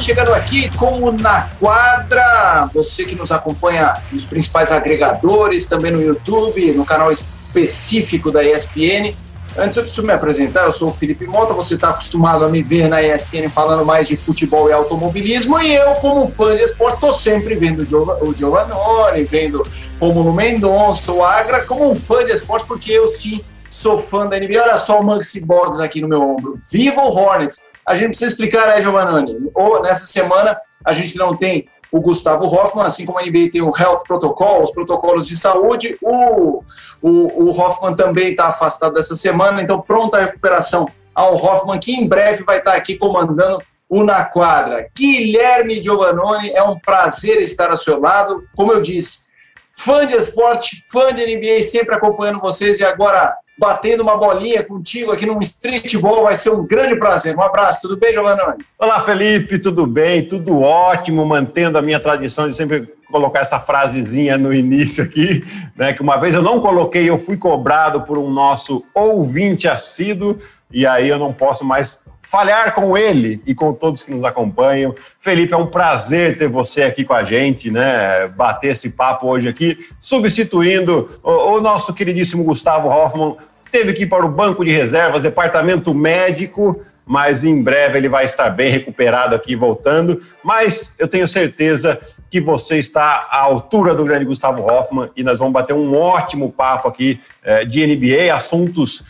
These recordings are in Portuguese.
estamos chegando aqui como na quadra. Você que nos acompanha nos principais agregadores, também no YouTube, no canal específico da ESPN. Antes preciso me apresentar, eu sou o Felipe Mota, você está acostumado a me ver na ESPN falando mais de futebol e automobilismo, e eu, como fã de esporte, estou sempre vendo o Giovannone, vendo Romulo Mendonça, o Agra, como um fã de esporte, porque eu sim sou fã da NBA. Olha só o Maxi Boggs aqui no meu ombro. Viva o Hornets! A gente precisa explicar, né, Giovannone? Ou nessa semana a gente não tem o Gustavo Hoffman, assim como a NBA tem o Health Protocol, os protocolos de saúde, o, o, o Hoffman também está afastado dessa semana, então pronta recuperação ao Hoffman, que em breve vai estar tá aqui comandando o Na Quadra. Guilherme Giovannone, é um prazer estar ao seu lado. Como eu disse, fã de esporte, fã de NBA, sempre acompanhando vocês e agora batendo uma bolinha contigo aqui num streetball. Vai ser um grande prazer. Um abraço. Tudo bem, Giovanni? Olá, Felipe. Tudo bem? Tudo ótimo. Mantendo a minha tradição de sempre colocar essa frasezinha no início aqui, né? Que uma vez eu não coloquei, eu fui cobrado por um nosso ouvinte assíduo e aí eu não posso mais falhar com ele e com todos que nos acompanham. Felipe, é um prazer ter você aqui com a gente, né? Bater esse papo hoje aqui, substituindo o, o nosso queridíssimo Gustavo Hoffman, teve que ir para o banco de reservas, departamento médico, mas em breve ele vai estar bem recuperado aqui, voltando. Mas eu tenho certeza que você está à altura do grande Gustavo Hoffman e nós vamos bater um ótimo papo aqui eh, de NBA, assuntos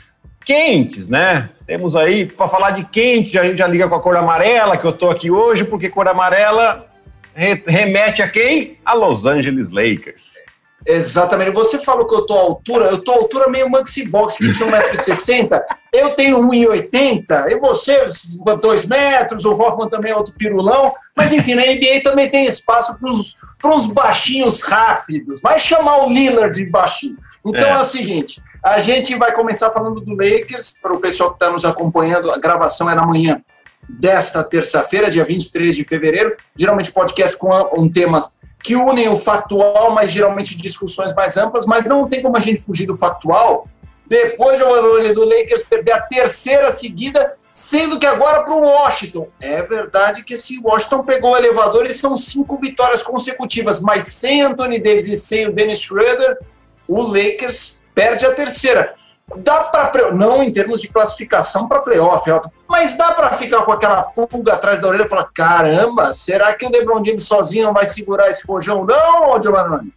quentes, né? Temos aí, para falar de quente, a gente já liga com a cor amarela, que eu estou aqui hoje, porque cor amarela remete a quem? A Los Angeles Lakers. Exatamente. Você falou que eu tô à altura, eu tô à altura meio Maxi Box, que tinha 1,60m. Eu tenho 1,80m, e você, 2 metros, o Hoffman também é outro pirulão. Mas enfim, na NBA também tem espaço para uns baixinhos rápidos. Vai chamar o Lillard de baixinho. Então é. é o seguinte: a gente vai começar falando do Lakers, para o pessoal que está nos acompanhando, a gravação é na manhã desta terça-feira, dia 23 de fevereiro. Geralmente podcast com um temas que unem o factual, mas geralmente discussões mais amplas, mas não tem como a gente fugir do factual. Depois de uma do Lakers perder a terceira seguida, sendo que agora para o Washington. É verdade que esse Washington pegou o elevador e são cinco vitórias consecutivas, mas sem Anthony Davis e sem o Dennis Schroeder, o Lakers perde a terceira dá para não em termos de classificação para playoff, mas dá para ficar com aquela pulga atrás da orelha e falar: caramba, será que o LeBron James sozinho não vai segurar esse rojão, não, Giovanni?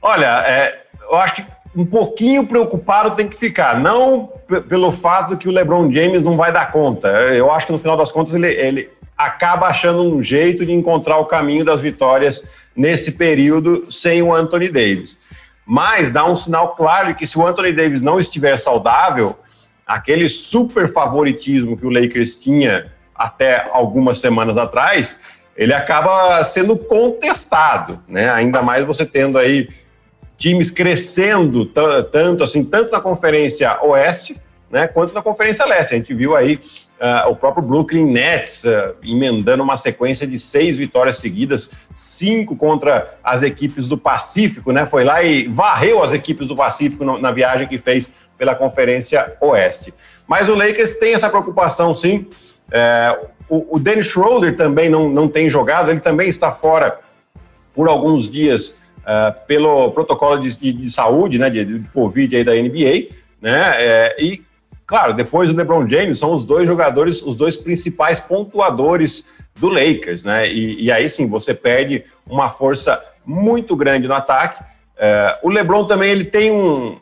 Olha, é, eu acho que um pouquinho preocupado tem que ficar, não pelo fato que o LeBron James não vai dar conta. Eu acho que no final das contas ele, ele acaba achando um jeito de encontrar o caminho das vitórias nesse período sem o Anthony Davis mas dá um sinal claro de que se o Anthony Davis não estiver saudável, aquele super favoritismo que o Lakers tinha até algumas semanas atrás, ele acaba sendo contestado, né? Ainda mais você tendo aí times crescendo tanto assim, tanto na Conferência Oeste, né, quanto na Conferência Leste. A gente viu aí uh, o próprio Brooklyn Nets uh, emendando uma sequência de seis vitórias seguidas, cinco contra as equipes do Pacífico, né? Foi lá e varreu as equipes do Pacífico no, na viagem que fez pela Conferência Oeste. Mas o Lakers tem essa preocupação, sim. É, o, o Dennis Schroeder também não, não tem jogado, ele também está fora por alguns dias uh, pelo protocolo de, de, de, saúde, né, de, de Covid aí da NBA, né, é, e Claro, depois do LeBron James, são os dois jogadores, os dois principais pontuadores do Lakers, né? E, e aí sim, você perde uma força muito grande no ataque. É, o LeBron também ele tem um,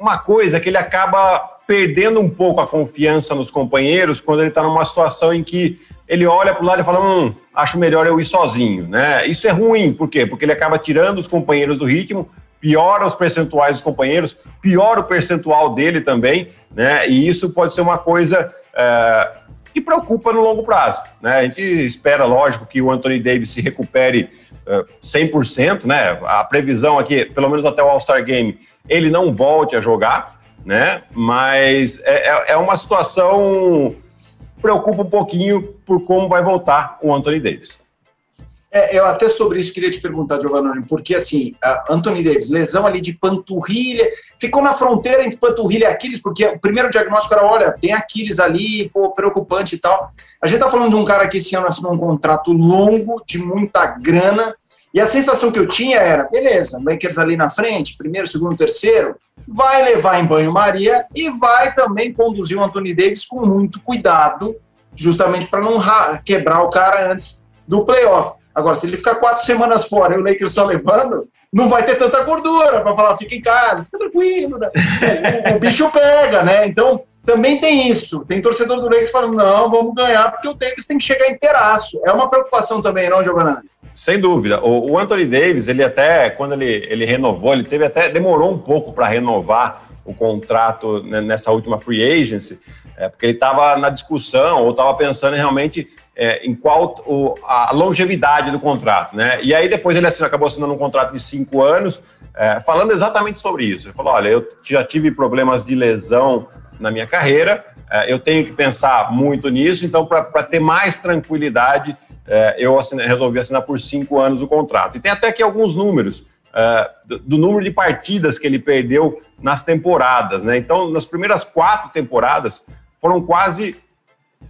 uma coisa que ele acaba perdendo um pouco a confiança nos companheiros quando ele está numa situação em que ele olha para o lado e fala: hum, acho melhor eu ir sozinho, né? Isso é ruim, por quê? Porque ele acaba tirando os companheiros do ritmo, piora os percentuais dos companheiros, piora o percentual dele também, né? E isso pode ser uma coisa é, que preocupa no longo prazo, né? A gente espera, lógico, que o Anthony Davis se recupere é, 100%, né? A previsão aqui, pelo menos até o All-Star Game, ele não volte a jogar, né? Mas é, é, é uma situação preocupa um pouquinho por como vai voltar o Anthony Davis. É, eu até sobre isso queria te perguntar, Giovanni, porque assim, Anthony Davis, lesão ali de panturrilha, ficou na fronteira entre panturrilha e Aquiles, porque o primeiro diagnóstico era, olha, tem Aquiles ali, pô, preocupante e tal. A gente tá falando de um cara que esse ano assinou um contrato longo, de muita grana, e a sensação que eu tinha era, beleza, Lakers ali na frente, primeiro, segundo, terceiro, vai levar em banho-maria e vai também conduzir o Anthony Davis com muito cuidado, justamente para não quebrar o cara antes do playoff. Agora, se ele ficar quatro semanas fora e o Lakers só levando, não vai ter tanta gordura para falar, fica em casa, fica tranquilo, né? o, o, bicho pega, né? Então, também tem isso. Tem torcedor do Lakers falando, não, vamos ganhar, porque o Davis tem que chegar inteiraço. É uma preocupação também, não, Giovanni? Sem dúvida. O, o, Anthony Davis, ele até, quando ele, ele renovou, ele teve até, demorou um pouco para renovar o contrato né, nessa última free agency, é, porque ele estava na discussão ou estava pensando em realmente é, em qual o, a longevidade do contrato, né? E aí depois ele assinou, acabou assinando um contrato de cinco anos, é, falando exatamente sobre isso. Ele falou: olha, eu já tive problemas de lesão na minha carreira, é, eu tenho que pensar muito nisso, então para ter mais tranquilidade, é, eu assinei, resolvi assinar por cinco anos o contrato. E tem até aqui alguns números. É, do, do número de partidas que ele perdeu nas temporadas, né? Então, nas primeiras quatro temporadas, foram quase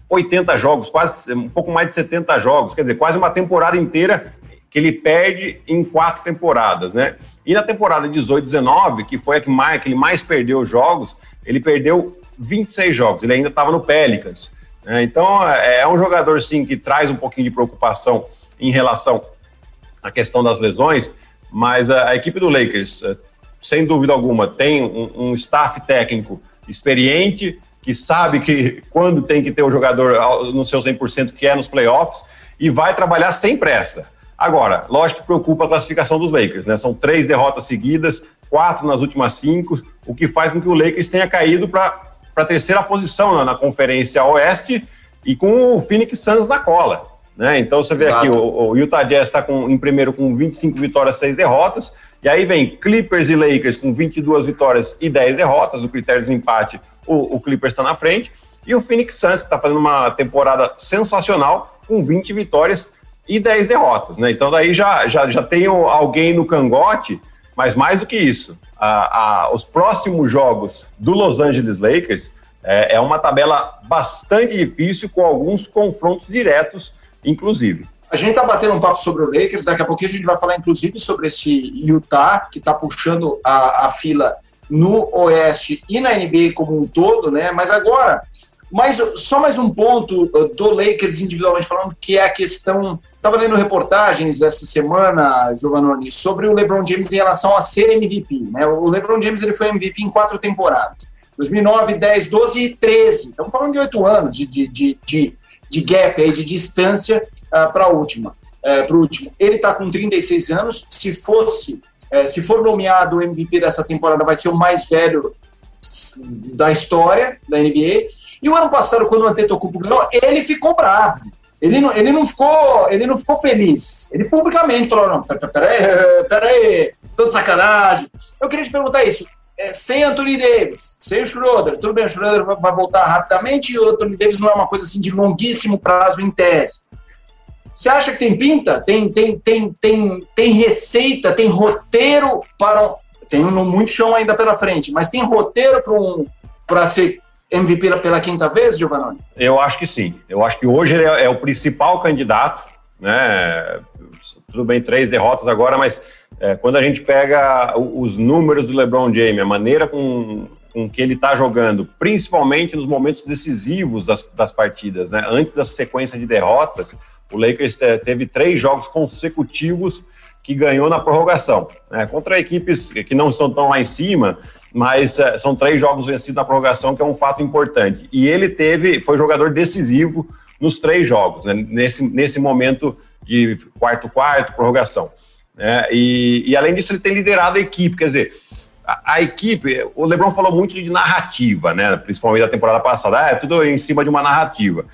80 jogos, quase um pouco mais de 70 jogos, quer dizer, quase uma temporada inteira que ele perde em quatro temporadas, né? E na temporada 18-19, que foi a que, mais, que ele mais perdeu jogos, ele perdeu 26 jogos, ele ainda estava no Pelicans. Né? Então, é, é um jogador, sim, que traz um pouquinho de preocupação em relação à questão das lesões, mas a, a equipe do Lakers, é, sem dúvida alguma, tem um, um staff técnico experiente, que sabe que quando tem que ter o jogador no seu 100%, que é nos playoffs, e vai trabalhar sem pressa. Agora, lógico que preocupa a classificação dos Lakers, né? São três derrotas seguidas, quatro nas últimas cinco, o que faz com que o Lakers tenha caído para a terceira posição na, na, Conferência Oeste e com o Phoenix Suns na cola. Né? Então você vê Exato. aqui, o, o Utah Jazz está em primeiro com 25 vitórias, 6 derrotas, e aí vem Clippers e Lakers com 22 vitórias e 10 derrotas, no critério de empate o, o Clippers está na frente, e o Phoenix Suns, que está fazendo uma temporada sensacional, com 20 vitórias e 10 derrotas, né? Então daí já, já, já tem alguém no cangote, mas mais do que isso, a, a, os próximos jogos do Los Angeles Lakers é, é uma tabela bastante difícil, com alguns confrontos diretos, inclusive. A gente está batendo um papo sobre o Lakers, daqui a pouquinho a gente vai falar inclusive sobre esse Utah, que está puxando a, a fila no Oeste e na NBA como um todo, né? Mas agora, mais, só mais um ponto uh, do Lakers individualmente falando, que é a questão. Estava lendo reportagens esta semana, Giovanni, sobre o LeBron James em relação a ser MVP. Né? O LeBron James ele foi MVP em quatro temporadas: 2009, 10, 12 e 13. Estamos falando de oito anos de, de, de, de, de gap, aí, de distância uh, para a última. Uh, para o último. Ele está com 36 anos. Se fosse é, se for nomeado o MVP dessa temporada, vai ser o mais velho da história da NBA. E o ano passado, quando o Antetokounmpo ganhou, ele ficou bravo. Ele não, ele não ficou, ele não ficou feliz. Ele publicamente falou: não, peraí, peraí, tô de sacanagem. Eu queria te perguntar isso. É, sem Anthony Davis, sem o Schroeder, tudo bem, o Schroeder vai voltar rapidamente e o Anthony Davis não é uma coisa assim de longuíssimo prazo em tese. Você acha que tem pinta? Tem, tem, tem, tem, tem receita, tem roteiro para. Tem muito chão ainda pela frente, mas tem roteiro para um, ser MVP pela quinta vez, Giovanni? Eu acho que sim. Eu acho que hoje ele é, é o principal candidato, né? Tudo bem, três derrotas agora, mas é, quando a gente pega os números do LeBron James, a maneira com, com que ele está jogando, principalmente nos momentos decisivos das, das partidas, né? Antes da sequência de derrotas, o Lakers teve três jogos consecutivos que ganhou na prorrogação, né? contra equipes que não estão tão lá em cima, mas é, são três jogos vencidos na prorrogação, que é um fato importante. E ele teve, foi jogador decisivo nos três jogos, né? nesse, nesse momento de quarto-quarto, prorrogação. Né? E, e, além disso, ele tem liderado a equipe, quer dizer, a, a, equipe, o Lebron falou muito de narrativa, né? principalmente da temporada passada, ah, é tudo em cima de uma narrativa.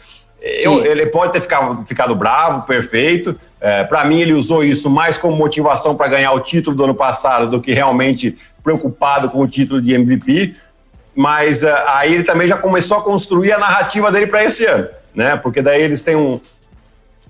Eu, ele pode ter ficado, ficado bravo, perfeito. É, para mim, ele usou isso mais como motivação para ganhar o título do ano passado do que realmente preocupado com o título de MVP. Mas uh, aí ele também já começou a construir a narrativa dele para esse ano, né? Porque daí eles têm um,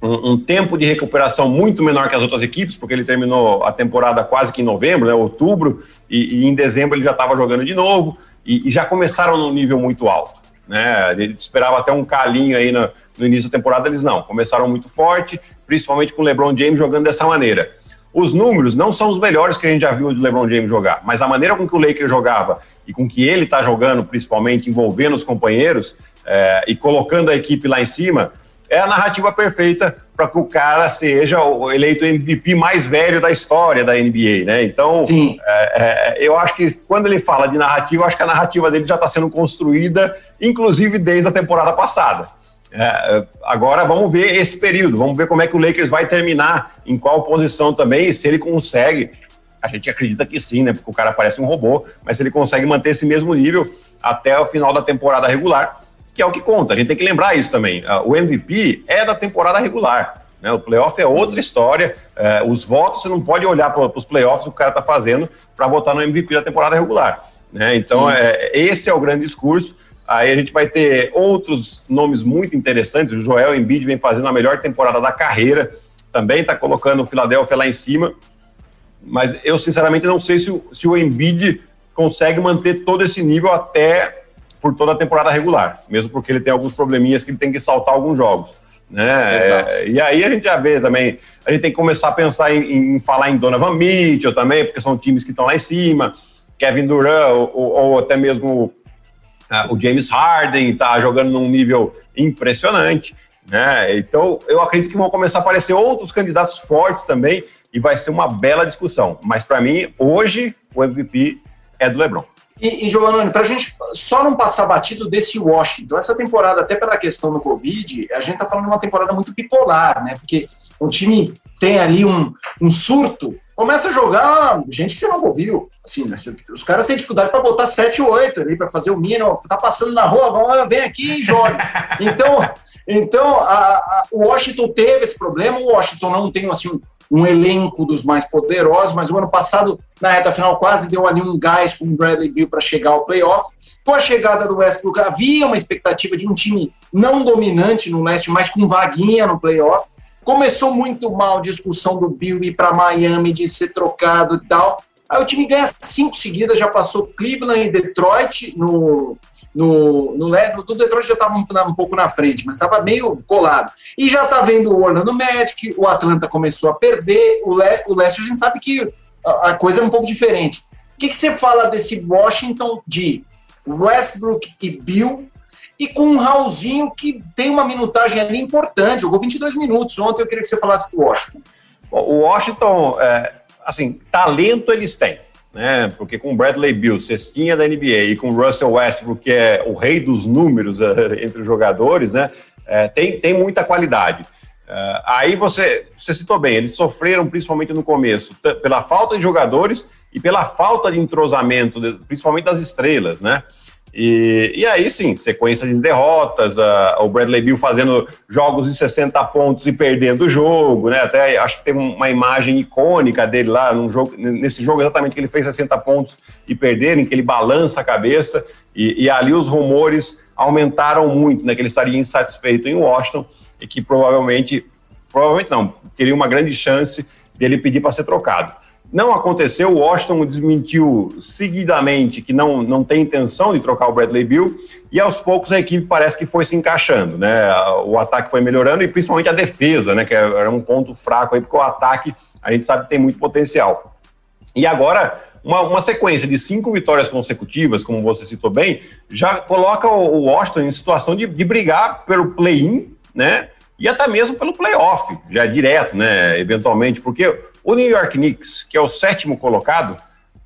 um, um, tempo de recuperação muito menor que as outras equipes, porque ele terminou a temporada quase que em novembro, né, outubro, e, e em dezembro ele já estava jogando de novo, e, e, já começaram num nível muito alto. Né? Ele esperava até um calinho aí no, no início da temporada, eles não, começaram muito forte, principalmente com o LeBron James jogando dessa maneira. Os números não são os melhores que a gente já viu do LeBron James jogar, mas a maneira com que o Lakers jogava e com que ele está jogando, principalmente envolvendo os companheiros é, e colocando a equipe lá em cima, é a narrativa perfeita para que o cara seja o eleito MVP mais velho da história da NBA, né? Então, é, é, eu acho que quando ele fala de narrativa, eu acho que a narrativa dele já está sendo construída, inclusive desde a temporada passada. É, agora vamos ver esse período, vamos ver como é que o Lakers vai terminar, em qual posição também, e se ele consegue. A gente acredita que sim, né? Porque o cara parece um robô, mas se ele consegue manter esse mesmo nível até o final da temporada regular, que é o que conta. A gente tem que lembrar isso também. Ah, o MVP é da temporada regular. Né? O playoff é outra história. É, os votos, você não pode olhar para os playoffs que o cara está fazendo para votar no MVP da temporada regular. Né? Então, é, esse é o grande discurso. Aí a gente vai ter outros nomes muito interessantes. O Joel Embiid vem fazendo a melhor temporada da carreira, também está colocando o Philadelphia lá em cima. Mas eu, sinceramente, não sei se se o Embiid consegue manter todo esse nível até por toda a temporada regular, mesmo porque ele tem alguns probleminhas que ele tem que saltar alguns jogos. Né? É, e aí a gente já vê também, a gente tem que começar a pensar em, em falar em Donovan Mitchell também, porque são times que estão lá em cima, Kevin Durant ou, ou até mesmo ah, o James Harden está jogando num nível impressionante. Né? Então, eu acredito que vão começar a aparecer outros candidatos fortes também e vai ser uma bela discussão. Mas, para mim, hoje, o MVP é do LeBron. E, e Giovanni, para a gente só não passar batido desse Washington, essa temporada, até pela questão do Covid, a gente está falando de uma temporada muito bipolar, né? Porque um time tem ali um, um surto, começa a jogar gente que você não ouviu. Assim, né? Os caras têm dificuldade para botar 7 ou 8 ali para fazer o mínimo. Tá passando na rua, vamos, vem aqui e joga. Então, então a, a, o Washington teve esse problema. O Washington não tem assim, um, um elenco dos mais poderosos, mas o ano passado, na reta final, quase deu ali um gás com o Bradley Bill para chegar ao playoff. Com a chegada do Westbrook, havia uma expectativa de um time não dominante no leste, mas com vaguinha no playoff. Começou muito mal a discussão do Bill ir para Miami, de ser trocado e tal. Aí o time ganha cinco seguidas, já passou Cleveland e Detroit no, no, no, no Detroit já estava um, um, pouco na frente, mas estava meio colado. E já está vendo o Orlando Magic, o Atlanta começou a perder, o, Le, o Leste a gente sabe que a, a coisa é um pouco diferente. O que, que você fala desse Washington de Westbrook e Bill e com um Raulzinho que tem uma minutagem ali importante, jogou 22 minutos ontem, eu queria que você falasse do Washington. O Washington, é, assim, talento eles têm, né? Porque com Bradley Bill, cestinha da NBA, e com Russell Westbrook, que é o rei dos números é, entre os jogadores, né? É, tem, tem muita qualidade. É, aí você, você citou bem, eles sofreram principalmente no começo pela falta de jogadores e pela falta de entrosamento, principalmente das estrelas, né? E, e aí sim, sequência de derrotas, a, o Bradley Bill fazendo jogos de 60 pontos e perdendo o jogo, né? Até acho que tem uma imagem icônica dele lá num jogo, nesse jogo exatamente que ele fez 60 pontos e perder, em que ele balança a cabeça, e, e ali os rumores aumentaram muito, né? Que ele estaria insatisfeito em Washington e que provavelmente, provavelmente não, teria uma grande chance dele pedir para ser trocado. Não aconteceu, o Washington desmentiu seguidamente que não, não tem intenção de trocar o Bradley Bill, e aos poucos a equipe parece que foi se encaixando, né? O ataque foi melhorando e principalmente a defesa, né? Que era um ponto fraco aí, porque o ataque a gente sabe que tem muito potencial. E agora, uma, uma sequência de cinco vitórias consecutivas, como você citou bem, já coloca o Washington em situação de, de brigar pelo play-in, né? E até mesmo pelo playoff, já direto, né? Eventualmente, porque o New York Knicks, que é o sétimo colocado,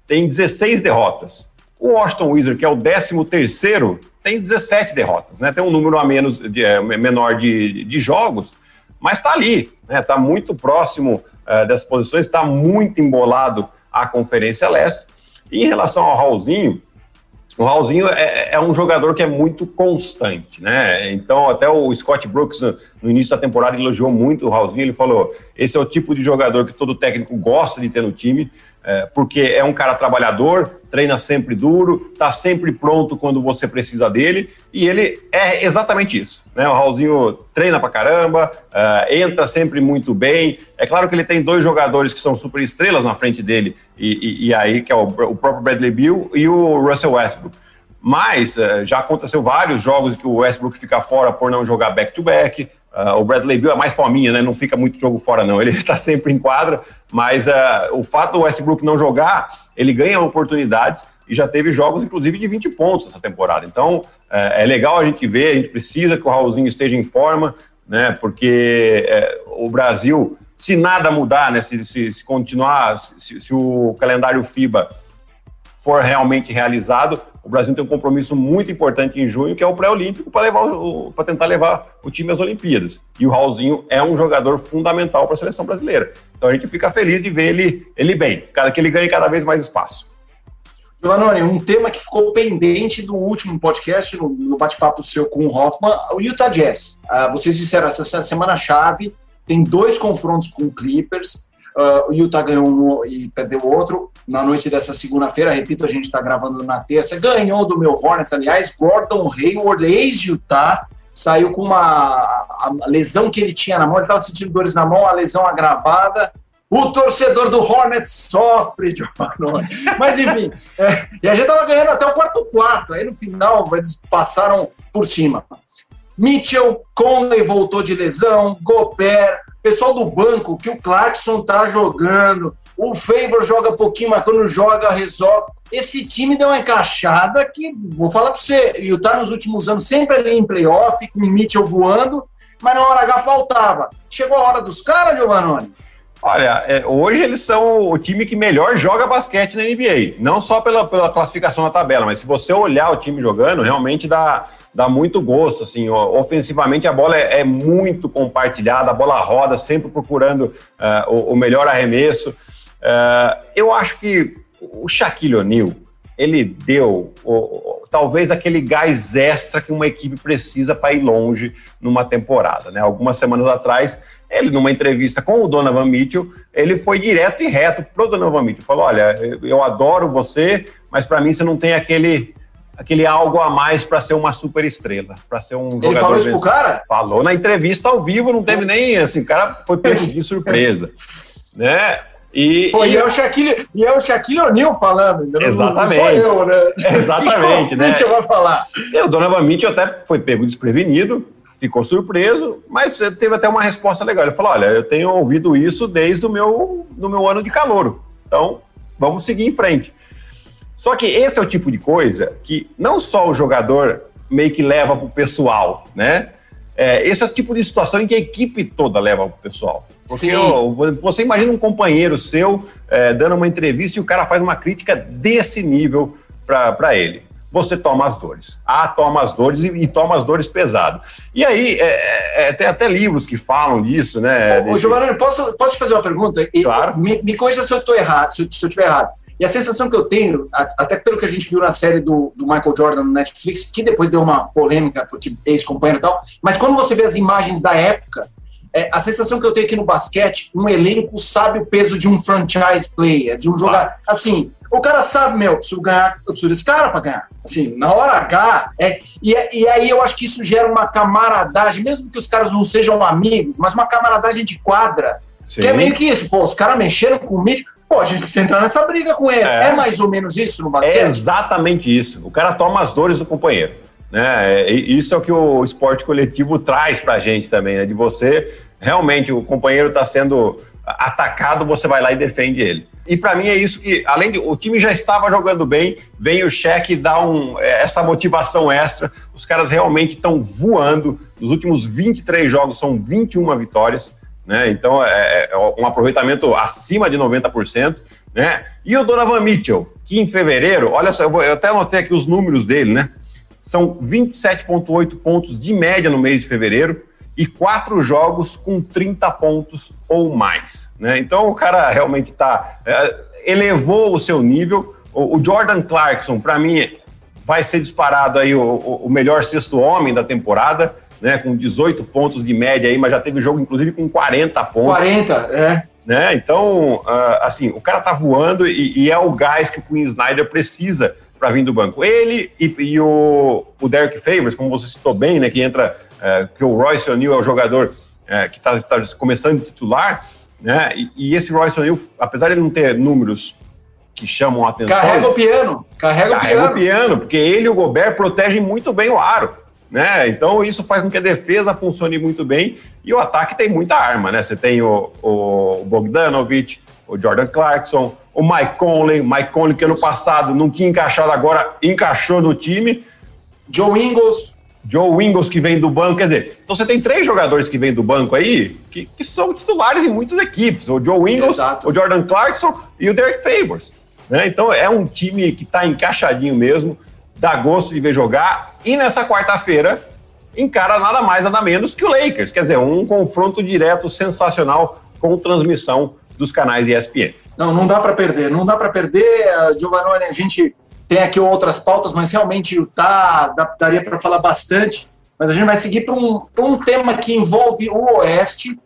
tem 16 derrotas. O Washington Wizards, que é o décimo terceiro, tem 17 derrotas, né? Tem um número a menos, de, é, menor de, de jogos, mas está ali, né? Está muito próximo uh, dessas posições, está muito embolado a Conferência Leste. E em relação ao Raulzinho, o Raulzinho é, é, um jogador que é muito constante, né? Então, até o Scott Brooks, no, no, início da temporada, elogiou muito o Raulzinho. Ele falou: esse é o tipo de jogador que todo técnico gosta de ter no time, é, porque é um cara trabalhador, treina sempre duro, está sempre pronto quando você precisa dele, e ele é exatamente isso. Né? O Raulzinho treina pra caramba, uh, entra sempre muito bem. É claro que ele tem dois jogadores que são super estrelas na frente dele, e, e, e aí, que é o, o, próprio Bradley Bill e o Russell Westbrook. Mas uh, já aconteceu vários jogos que o Westbrook fica fora por não jogar back-to-back. -back. Uh, o Bradley Bill é mais fominha, né? Não fica muito jogo fora, não. Ele está sempre em quadra, mas uh, o fato do Westbrook não jogar, ele ganha oportunidades e já teve jogos, inclusive, de 20 pontos essa temporada. Então, uh, é legal a gente ver, a gente precisa que o Raulzinho esteja em forma, né? Porque eh, o Brasil, se nada mudar, né? Se, se, se continuar, se, se o calendário FIBA for realmente realizado, o Brasil tem um compromisso muito importante em junho, que é o pré-olímpico, para tentar levar o time às Olimpíadas. E o Raulzinho é um jogador fundamental para a seleção brasileira. Então a gente fica feliz de ver ele, ele bem, cada que ele ganhe cada vez mais espaço. Giovanni, um tema que ficou pendente do último podcast, no, no bate-papo seu com o Hoffman, o Utah Jazz. Uh, vocês disseram essa semana-chave, tem dois confrontos com o Clippers, uh, o Utah ganhou um e perdeu outro na noite dessa segunda-feira, repito, a gente está gravando na terça, ganhou do meu Hornets, aliás, Gordon Hayward, ex-Utah, saiu com uma lesão que ele tinha na mão, ele estava sentindo dores na mão, a lesão agravada, o torcedor do Hornets sofre, Mas enfim, é, e a gente estava ganhando até o quarto quarto. Aí no final eles passaram por cima. Mitchell, Conley voltou de lesão, Gobert, pessoal do banco, que o Clarkson tá jogando, o Favor joga pouquinho, mas quando joga, resolve. Esse time deu uma encaixada que, vou falar para você, e o tá nos últimos anos sempre ali em playoff, com o Mitchell voando, mas na hora H faltava. Chegou a hora dos caras, Giovanni? Olha, é, hoje eles são o time que melhor joga basquete na NBA. Não só pela, pela classificação na tabela, mas se você olhar o time jogando, realmente dá, dá muito gosto. Assim, ofensivamente a bola é, é muito compartilhada, a bola roda, sempre procurando uh, o, o, melhor arremesso. Uh, eu acho que o Shaquille O'Neal ele deu o, o, talvez aquele gás extra que uma equipe precisa para ir longe numa temporada. Né? Algumas semanas atrás, ele, numa entrevista com o Donovan Mitchell, ele foi direto e reto pro Donovan Mitchell. Falou: Olha, eu adoro você, mas para mim você não tem aquele aquele algo a mais para ser uma super estrela, para ser um Ele jogador. Ele falou isso pro cara? Falou na entrevista ao vivo, não teve nem assim, o cara foi pego de surpresa, né? E, Pô, e, e, é o Shaquille, e é o Shaquille O'Neal falando, exatamente. Não sou eu, né? Exatamente, que né? Mitchell vai falar. E o Donovan Mitchell até foi pego desprevenido, ficou surpreso, mas teve até uma resposta legal. Ele falou: Olha, eu tenho ouvido isso desde o meu, do meu ano de calouro. Então, vamos seguir em frente. Só que esse é o tipo de coisa que não só o jogador meio que leva para o pessoal, né? É, esse é o tipo de situação em que a equipe toda leva para o pessoal. Porque ó, você imagina um companheiro seu é, dando uma entrevista e o cara faz uma crítica desse nível para ele. Você toma as dores. Ah, toma as dores e, e toma as dores pesado. E aí, é, é, é tem até livros que falam disso, né? Ô, ô Giovanni, posso, posso te fazer uma pergunta? Claro. Me, me corrija se eu estou errado, se se eu estiver errado. E a sensação que eu tenho, até pelo que a gente viu na série do, do Michael Jordan no Netflix, que depois deu uma polêmica, porque ex-companheiro e tal, mas quando você vê as imagens da época, é, a sensação que eu tenho aqui no basquete, um elenco sabe o peso de um franchise player, de um jogador. Assim, o cara sabe, meu, eu preciso ganhar, eu preciso desse cara para ganhar. Assim, na hora H, é, e, é, e aí eu acho que isso gera uma camaradagem, mesmo que os caras não sejam amigos, mas uma camaradagem de quadra. Sim. Que é meio que isso, pô, os caras mexeram com o mítico. Pô, a gente precisa entrar nessa briga com ele. É, é mais ou menos isso no basquete? É exatamente isso. O cara toma as dores do companheiro. Né? É, isso é o que o esporte coletivo traz para a gente também, né? de você realmente o companheiro está sendo atacado, você vai lá e defende ele. E para mim é isso que, além de o time já estava jogando bem, vem o cheque e dá um, é, essa motivação extra. Os caras realmente estão voando. Nos últimos 23 jogos são 21 vitórias. Né? Então é, é um aproveitamento acima de 90%. Né? E o Donovan Mitchell, que em fevereiro, olha só, eu, vou, eu até anotei aqui os números dele, né? São 27,8 pontos de média no mês de fevereiro e quatro jogos com 30 pontos ou mais. Né? Então o cara realmente tá, é, elevou o seu nível. O, o Jordan Clarkson, para mim, vai ser disparado aí o, o melhor sexto homem da temporada né, com 18 pontos de média aí, mas já teve jogo inclusive com 40 pontos. 40, é. né? Então, uh, assim, o cara tá voando e, e, é o gás que o Queen Snyder precisa para vir do banco. Ele e, e, o, o Derek Favors, como você citou bem, né, que entra, uh, que o Royce O'Neal é o jogador uh, que está tá começando de titular, né? E, e esse Royce O'Neal, apesar de ele não ter números que chamam a atenção. Carrega o piano, carrega, carrega o piano. o piano, porque ele e o Gobert protegem muito bem o aro. Né? Então isso faz com que a defesa funcione muito bem e o ataque tem muita arma, né? Você tem o, o Bogdanovich, o Jordan Clarkson, o Mike Conley, Mike Conley que ano passado não tinha encaixado, agora encaixou no time. Joe Ingles. Joe Ingles que vem do banco, quer dizer, então você tem três jogadores que vêm do banco aí que, que são titulares em muitas equipes, o Joe Ingles, Exato. o Jordan Clarkson e o Derek Favors. Né? Então é um time que está encaixadinho mesmo, dá gosto de ver jogar. E nessa quarta-feira encara nada mais, nada menos que o Lakers. Quer dizer, um confronto direto sensacional com transmissão dos canais ESPN. Não, não dá para perder, não dá para perder, uh, Giovanni. A gente tem aqui outras pautas, mas realmente Utah daria para falar bastante. Mas a gente vai seguir para um, um tema que envolve o Oeste,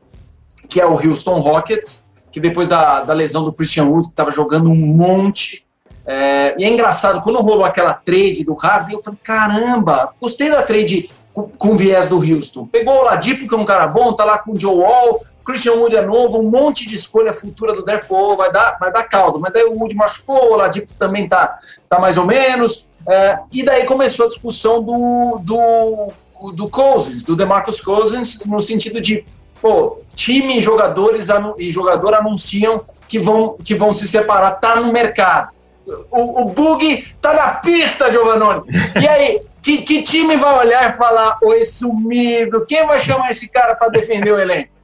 que é o Houston Rockets que depois da, da lesão do Christian Wood, que estava jogando um monte. É, e é engraçado, quando rolou aquela trade do Harden, eu falei, caramba, gostei da trade com, com viés do Houston. Pegou o Ladipo, que é um cara bom, tá lá com o Joe Wall, Christian Wood é novo, um monte de escolha futura do draft, pô, vai dar, vai dar caldo. Mas aí o Wood machucou, o Ladipo também tá, tá mais ou menos. É, e daí começou a discussão do, do, do Cousins, do DeMarcus Cousins, no sentido de pô, time e jogadores e jogador anunciam que vão, que vão se separar, tá no mercado. O, o bug tá na pista, Giovanni. E aí, que, que time vai olhar e falar, oi, sumido? Quem vai chamar esse cara para defender o elenco?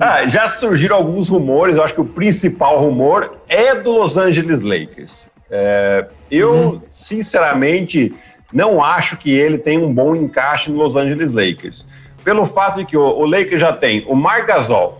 Ah, já surgiram alguns rumores, eu acho que o principal rumor é do Los Angeles Lakers. É, eu, uhum. sinceramente, não acho que ele tem um bom encaixe no Los Angeles Lakers pelo fato de que o, o Lakers já tem o Marc Gasol,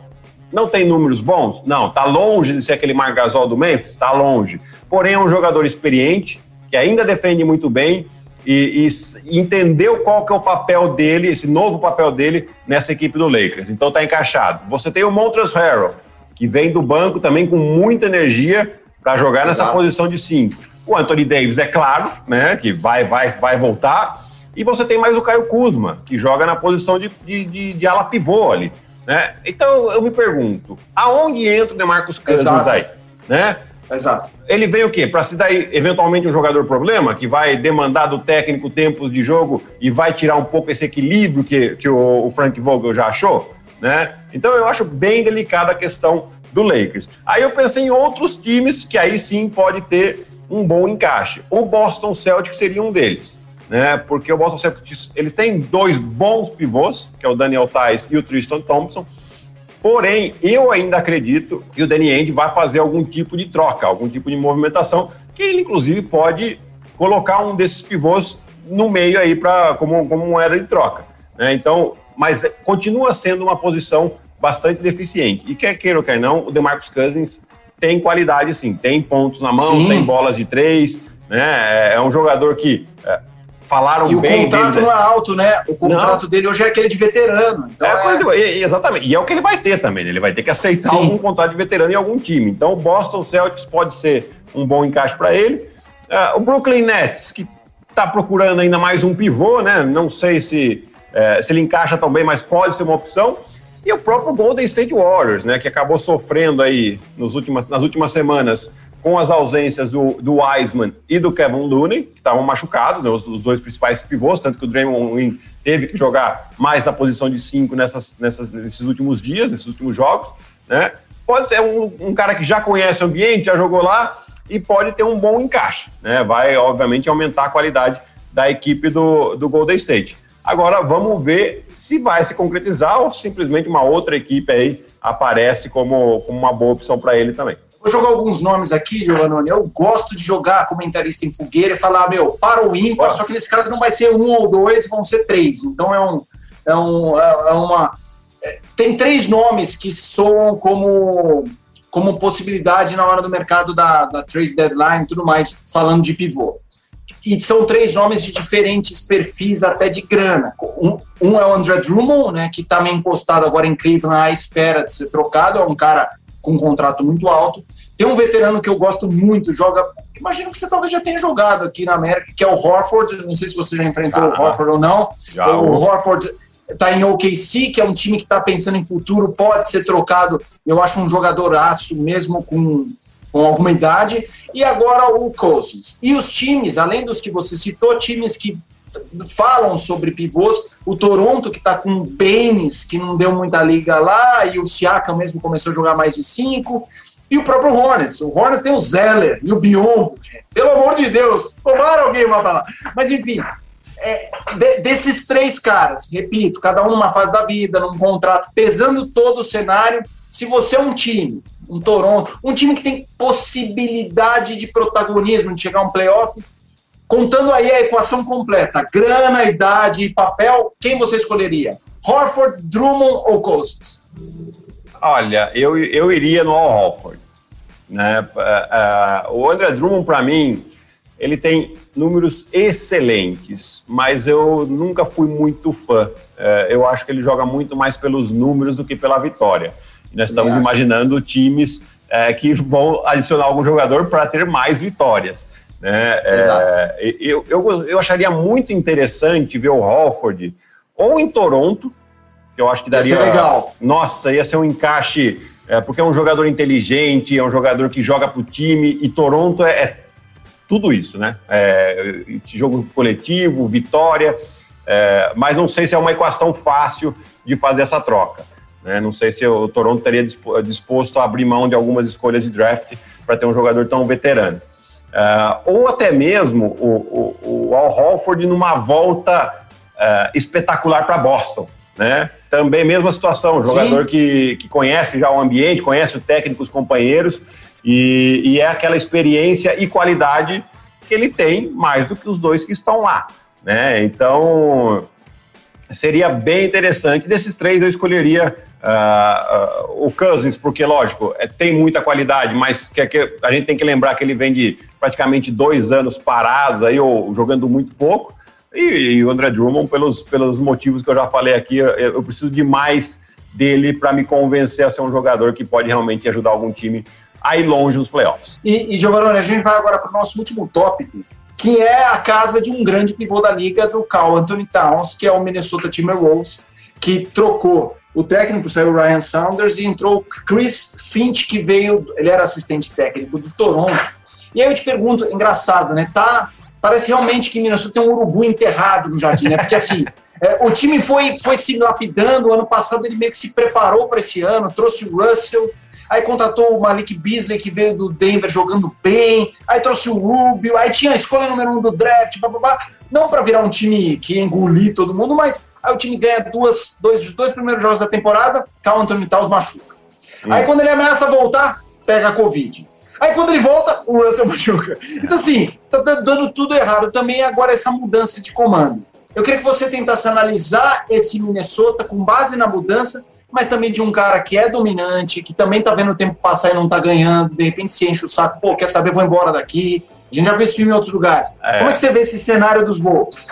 não tem números bons? Não, tá longe de ser aquele Marc Gasol do Memphis? Tá longe. Porém, é um jogador experiente, que ainda defende muito bem e, e, entendeu qual que é o papel dele, esse novo papel dele nessa equipe do Lakers. Então tá encaixado. Você tem o Montrezl Harrell, que vem do banco também com muita energia para jogar nessa Exato. posição de cinco. O Anthony Davis, é claro, né, que vai, vai, vai voltar. E você tem mais o Caio Kuzma, que joga na posição de, de, de, de ala pivô ali. Né? Então eu me pergunto, aonde entra o Demarcus Cousins aí? Né? Exato. Ele veio o quê? Para se dar eventualmente um jogador problema, que vai demandar do técnico tempos de jogo e vai tirar um pouco esse equilíbrio que, que o, o Frank Vogel já achou? Né? Então eu acho bem delicada a questão do Lakers. Aí eu pensei em outros times que aí sim pode ter um bom encaixe. O Boston Celtics seria um deles né? Porque o Boston Celtics eles têm dois bons pivôs, que é o Daniel Tais e o Tristan Thompson. Porém, eu ainda acredito que o Danny Ainge vai fazer algum tipo de troca, algum tipo de movimentação, que ele inclusive pode colocar um desses pivôs no meio aí para como, como moeda de troca. Né? Então, mas continua sendo uma posição bastante deficiente. E quer queira ou quer não, o DeMarcus Cousins tem qualidade sim, tem pontos na mão, sim. tem bolas de três, né? É um jogador que é, falaram e bem. E o contrato dele, não é alto, né? O contrato não. dele hoje é aquele de veterano. Então é, é... exatamente. E é o que ele vai ter também. Né? Ele vai ter que aceitar Sim. algum contrato de veterano em algum time. Então o Boston Celtics pode ser um bom encaixe para ele. Uh, o Brooklyn Nets, que está procurando ainda mais um pivô, né? Não sei se, uh, se ele encaixa tão bem, mas pode ser uma opção. E o próprio Golden State Warriors, né? Que acabou sofrendo aí nos últimas, nas últimas semanas com as ausências do, do Wiseman e do Kevin Looney, que estavam machucados, né, os, os, dois principais pivôs, tanto que o Draymond Green teve que jogar mais na posição de cinco nessas, nessas, nesses últimos dias, nesses últimos jogos, né? Pode ser um, um, cara que já conhece o ambiente, já jogou lá e pode ter um bom encaixe, né? Vai, obviamente, aumentar a qualidade da equipe do, do Golden State. Agora, vamos ver se vai se concretizar ou simplesmente uma outra equipe aí aparece como, como uma boa opção para ele também. Vou jogar alguns nomes aqui, Giovanni. Eu gosto de jogar comentarista em fogueira e falar, meu, para o ímpar, só que nesse caso não vai ser um ou dois, vão ser três. Então é um. É, um, é, é uma. É, tem três nomes que soam como, como possibilidade na hora do mercado da, da trade deadline e tudo mais, falando de pivô. E são três nomes de diferentes perfis, até de grana. Um, um é o André Drummond, né, que está meio encostado agora em Cleveland à espera de ser trocado. É um cara com um contrato muito alto. Tem um veterano que eu gosto muito, joga. Imagino que você talvez já tenha jogado aqui na América, que é o Horford. Não sei se você já enfrentou ah, o Horford ou não. Já, o Horford está em OKC, que é um time que está pensando em futuro, pode ser trocado. Eu acho um jogador aço, mesmo com, com alguma idade. E agora o Cousins. E os times, além dos que você citou, times que falam sobre pivôs. O Toronto, que está com o Baines, que não deu muita liga lá, e o Siaka mesmo começou a jogar mais de cinco. E o próprio Hornets. O Hornets tem o Zeller e o Biombo, gente. Pelo amor de Deus, tomara alguém vai falar. Mas enfim, é, de, desses três caras, repito, cada um numa fase da vida, num contrato, pesando todo o cenário, se você é um time, um Toronto, um time que tem possibilidade de protagonismo, de chegar a um playoff, contando aí a equação completa, grana, idade e papel, quem você escolheria? Horford, Drummond ou Cousins? Olha, eu, eu iria no Al Horford. Né? Uh, uh, o André Drummond, para mim, ele tem números excelentes, mas eu nunca fui muito fã. Uh, eu acho que ele joga muito mais pelos números do que pela vitória. E nós estamos imaginando times que vão adicionar algum jogador para ter mais vitórias. Né? É, eu, eu, eu acharia muito interessante ver o Halford ou em Toronto, que eu acho que daria. Ia ser legal. Nossa, ia ser um encaixe, é, porque é um jogador inteligente, é um jogador que joga para o time, e Toronto é, é tudo isso, né? É, jogo coletivo, vitória, é, mas não sei se é uma equação fácil de fazer essa troca. Né? Não sei se o Toronto teria disposto a abrir mão de algumas escolhas de draft para ter um jogador tão veterano. Uh, ou até mesmo o, o, o Al Holford numa volta uh, espetacular para Boston. Né? Também mesma situação, jogador que, que conhece já o ambiente, conhece o técnico, os companheiros, e, e, é aquela experiência e qualidade que ele tem mais do que os dois que estão lá. Né? Então, seria bem interessante. Desses três, eu escolheria uh, uh, o Cousins, porque, lógico, é, tem muita qualidade, mas que, que, a gente tem que lembrar que ele vem de praticamente dois anos parados, aí, ou jogando muito pouco. E, e o André Drummond, pelos, pelos motivos que eu já falei aqui, eu, eu preciso de mais dele para me convencer a ser um jogador que pode realmente ajudar algum time a ir longe nos playoffs. E, e a gente vai agora para o nosso último tópico, que é a casa de um grande pivô da liga, do Carl Anthony Towns, que é o Minnesota Timberwolves, que trocou o técnico, saiu o Ryan Saunders, e entrou Chris Finch, que veio, ele era assistente técnico do Toronto. E aí eu te pergunto, engraçado, né? Tá, parece realmente que Minnesota tem um urubu enterrado no jardim, né? Porque assim, é, o time foi, foi se lapidando, o ano passado ele meio que se preparou para esse ano, trouxe o Russell, aí contratou o Malik Beasley, que veio do Denver jogando bem, aí trouxe o Rubio, aí tinha a escolha número um do draft, blá, blá, blá. não para virar um time que engolir todo mundo, mas aí o time ganha duas, dois, dois primeiros jogos da temporada, Cal Anthony Towns machuca. Hum. Aí quando ele ameaça voltar, pega a Covid. Aí quando ele volta, o Russell machuca. Então assim, tá dando tudo errado também agora essa mudança de comando. Eu queria que você tentasse analisar esse Minnesota com base na mudança mas também de um cara que é dominante, que também tá vendo o tempo passar e não tá ganhando, de repente se enche o saco, pô, quer saber, vou embora daqui. A gente já esse filme em outros lugares. É. Como é que você vê esse cenário dos Wolves?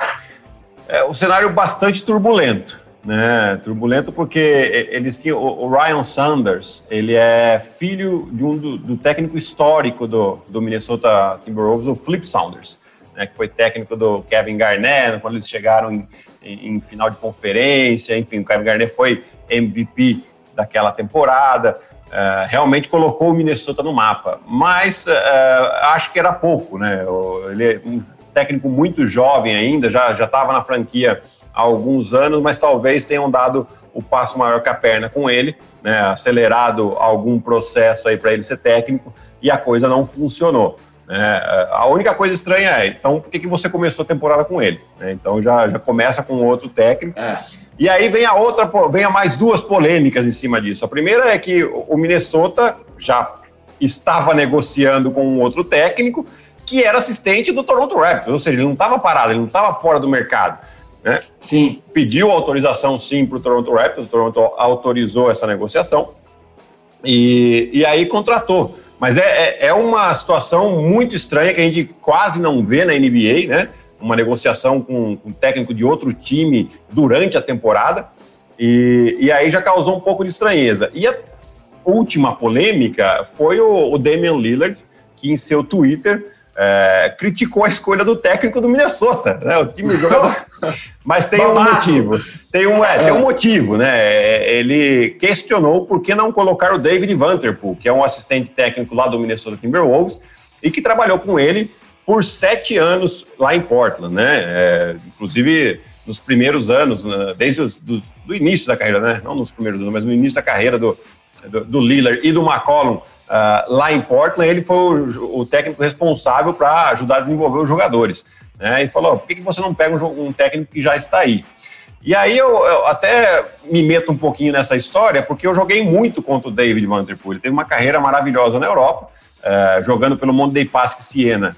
É um cenário bastante turbulento, né? Turbulento porque eles tinham o Ryan Sanders, ele é filho de um do, do técnico histórico do, do Minnesota Timberwolves, o Flip Saunders, né? Que foi técnico do Kevin Garnett quando eles chegaram em, em, em final de conferência, enfim, o Kevin Garnett foi MVP daquela temporada. Uh, realmente colocou o Minnesota no mapa, mas uh, acho que era pouco, né? Ele é um técnico muito jovem ainda, já estava na franquia há alguns anos, mas talvez tenham dado o passo maior que a perna com ele, né? Acelerado algum processo aí para ele ser técnico e a coisa não funcionou. Né? A única coisa estranha é, então, por que, que você começou a temporada com ele? Né? Então já, já começa com outro técnico. É. E aí vem a outra, vem a mais duas polêmicas em cima disso. A primeira é que o Minnesota já estava negociando com um outro técnico que era assistente do Toronto Raptors, ou seja, ele não estava parado, ele não estava fora do mercado. Né? Sim. Pediu autorização sim para o Toronto Raptors, o Toronto autorizou essa negociação e, e aí contratou. Mas é, é, é uma situação muito estranha que a gente quase não vê na NBA, né? Uma negociação com, com um técnico de outro time durante a temporada, e, e aí já causou um pouco de estranheza. E a última polêmica foi o, o Damian Lillard, que em seu Twitter é, criticou a escolha do técnico do Minnesota, né? O time jogador. Mas tem um motivo. Tem um, é, tem um motivo, né? É, ele questionou por que não colocar o David Vanterpool, que é um assistente técnico lá do Minnesota Timberwolves e que trabalhou com ele por sete anos lá em Portland, né? É, inclusive nos primeiros anos, né? desde o do, do início da carreira, né? Não nos primeiros anos, mas no início da carreira do, do, do Lillard e do McCollum uh, lá em Portland, ele foi o, o técnico responsável para ajudar a desenvolver os jogadores. Né? E falou: por que, que você não pega um, um técnico que já está aí? E aí eu, eu, até me meto um pouquinho nessa história, porque eu joguei muito contra o David Vanderpool. Ele teve uma carreira maravilhosa na Europa, uh, jogando pelo Monte dei Paschi Siena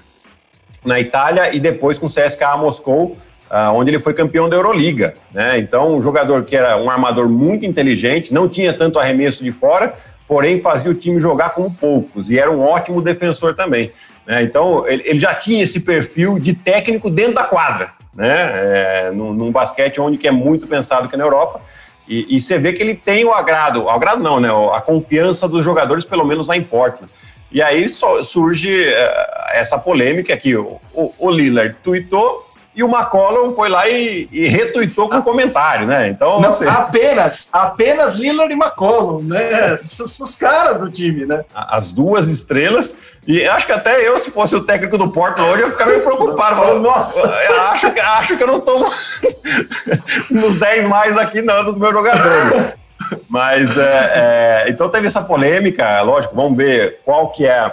na Itália e depois com o CSKA Moscou, uh, onde ele foi campeão da Euroliga. Né? Então, um jogador que era um armador muito inteligente, não tinha tanto arremesso de fora, porém fazia o time jogar como poucos e era um ótimo defensor também. Né? Então, ele, ele, já tinha esse perfil de técnico dentro da quadra, né? É, num, num, basquete onde que é muito pensado que na Europa. E, e, você vê que ele tem o agrado, o agrado não, né? A confiança dos jogadores, pelo menos lá em Portland. E aí surge uh, essa polêmica aqui. O, o, o Lillard tweetou e o McCollum foi lá e, e retuitou com um comentário, né? Então, não, assim, apenas, apenas Lillard e McCollum, né? Os, os, caras do time, né? As duas estrelas. E acho que até eu, se fosse o técnico do Porto hoje, eu ficaria meio preocupado. Falando, nossa, eu acho, acho que eu não estou nos 10 mais aqui, não, dos meus jogadores. Mas, é, é, então teve essa polêmica, lógico, vamos ver qual que é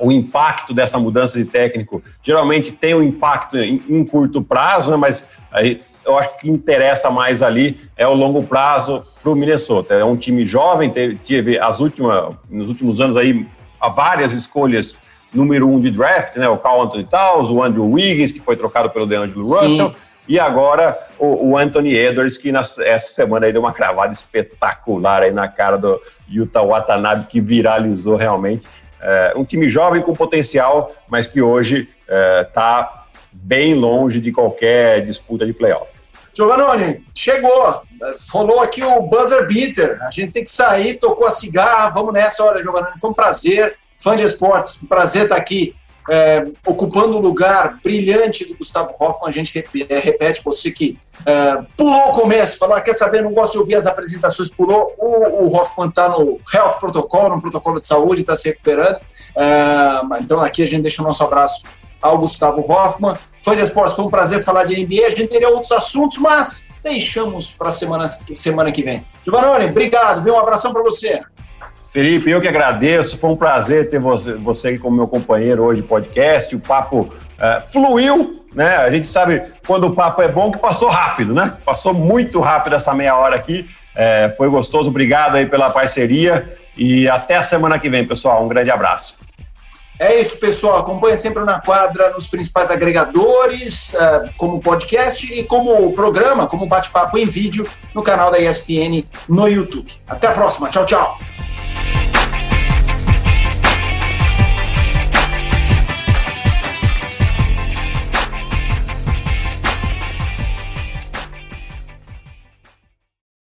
o impacto dessa mudança de técnico geralmente tem um impacto em, em curto prazo, né, mas aí eu acho que o que interessa mais ali é o longo prazo para o Minnesota. É um time jovem, teve, teve as últimas, nos últimos anos aí várias escolhas número um de draft, né? O Carl Anthony Towns, o Andrew Wiggins, que foi trocado pelo DeAngelo Russell, Sim. E agora o, o, Anthony Edwards, que nas, essa semana aí deu uma cravada espetacular aí na cara do Utah Watanabe, que viralizou realmente. É, um time jovem com potencial, mas que hoje está é, bem longe de qualquer disputa de playoff. Giovanni, chegou. Falou aqui o buzzer beater. A gente tem que sair, tocou a cigarra. Vamos nessa, olha, Giovanni. Foi um prazer. Fã de esportes, prazer estar aqui é, ocupando o lugar brilhante do Gustavo Hoffman. A gente repete, é, repete você que é, pulou o começo, falou, ah, quer saber, não gosto de ouvir as apresentações, pulou. O, o Hoffman está no Health Protocol, no protocolo de saúde, está se recuperando. É, então aqui a gente deixa o nosso abraço ao Gustavo Hoffman. Foi de foi um prazer falar de NBA. A gente teria outros assuntos, mas deixamos para semana, semana que vem. Giovanni, obrigado, viu? Um abração para você. Felipe, eu que agradeço. Foi um prazer ter você, você como meu companheiro hoje podcast. O papo uh, fluiu, né? A gente sabe quando o papo é bom que passou rápido, né? Passou muito rápido essa meia hora aqui. É, foi gostoso. Obrigado aí pela parceria e até a semana que vem, pessoal. Um grande abraço. É isso, pessoal. Acompanhe sempre na quadra nos principais agregadores, uh, como podcast e como programa, como bate-papo em vídeo no canal da ESPN no YouTube. Até a próxima. Tchau, tchau.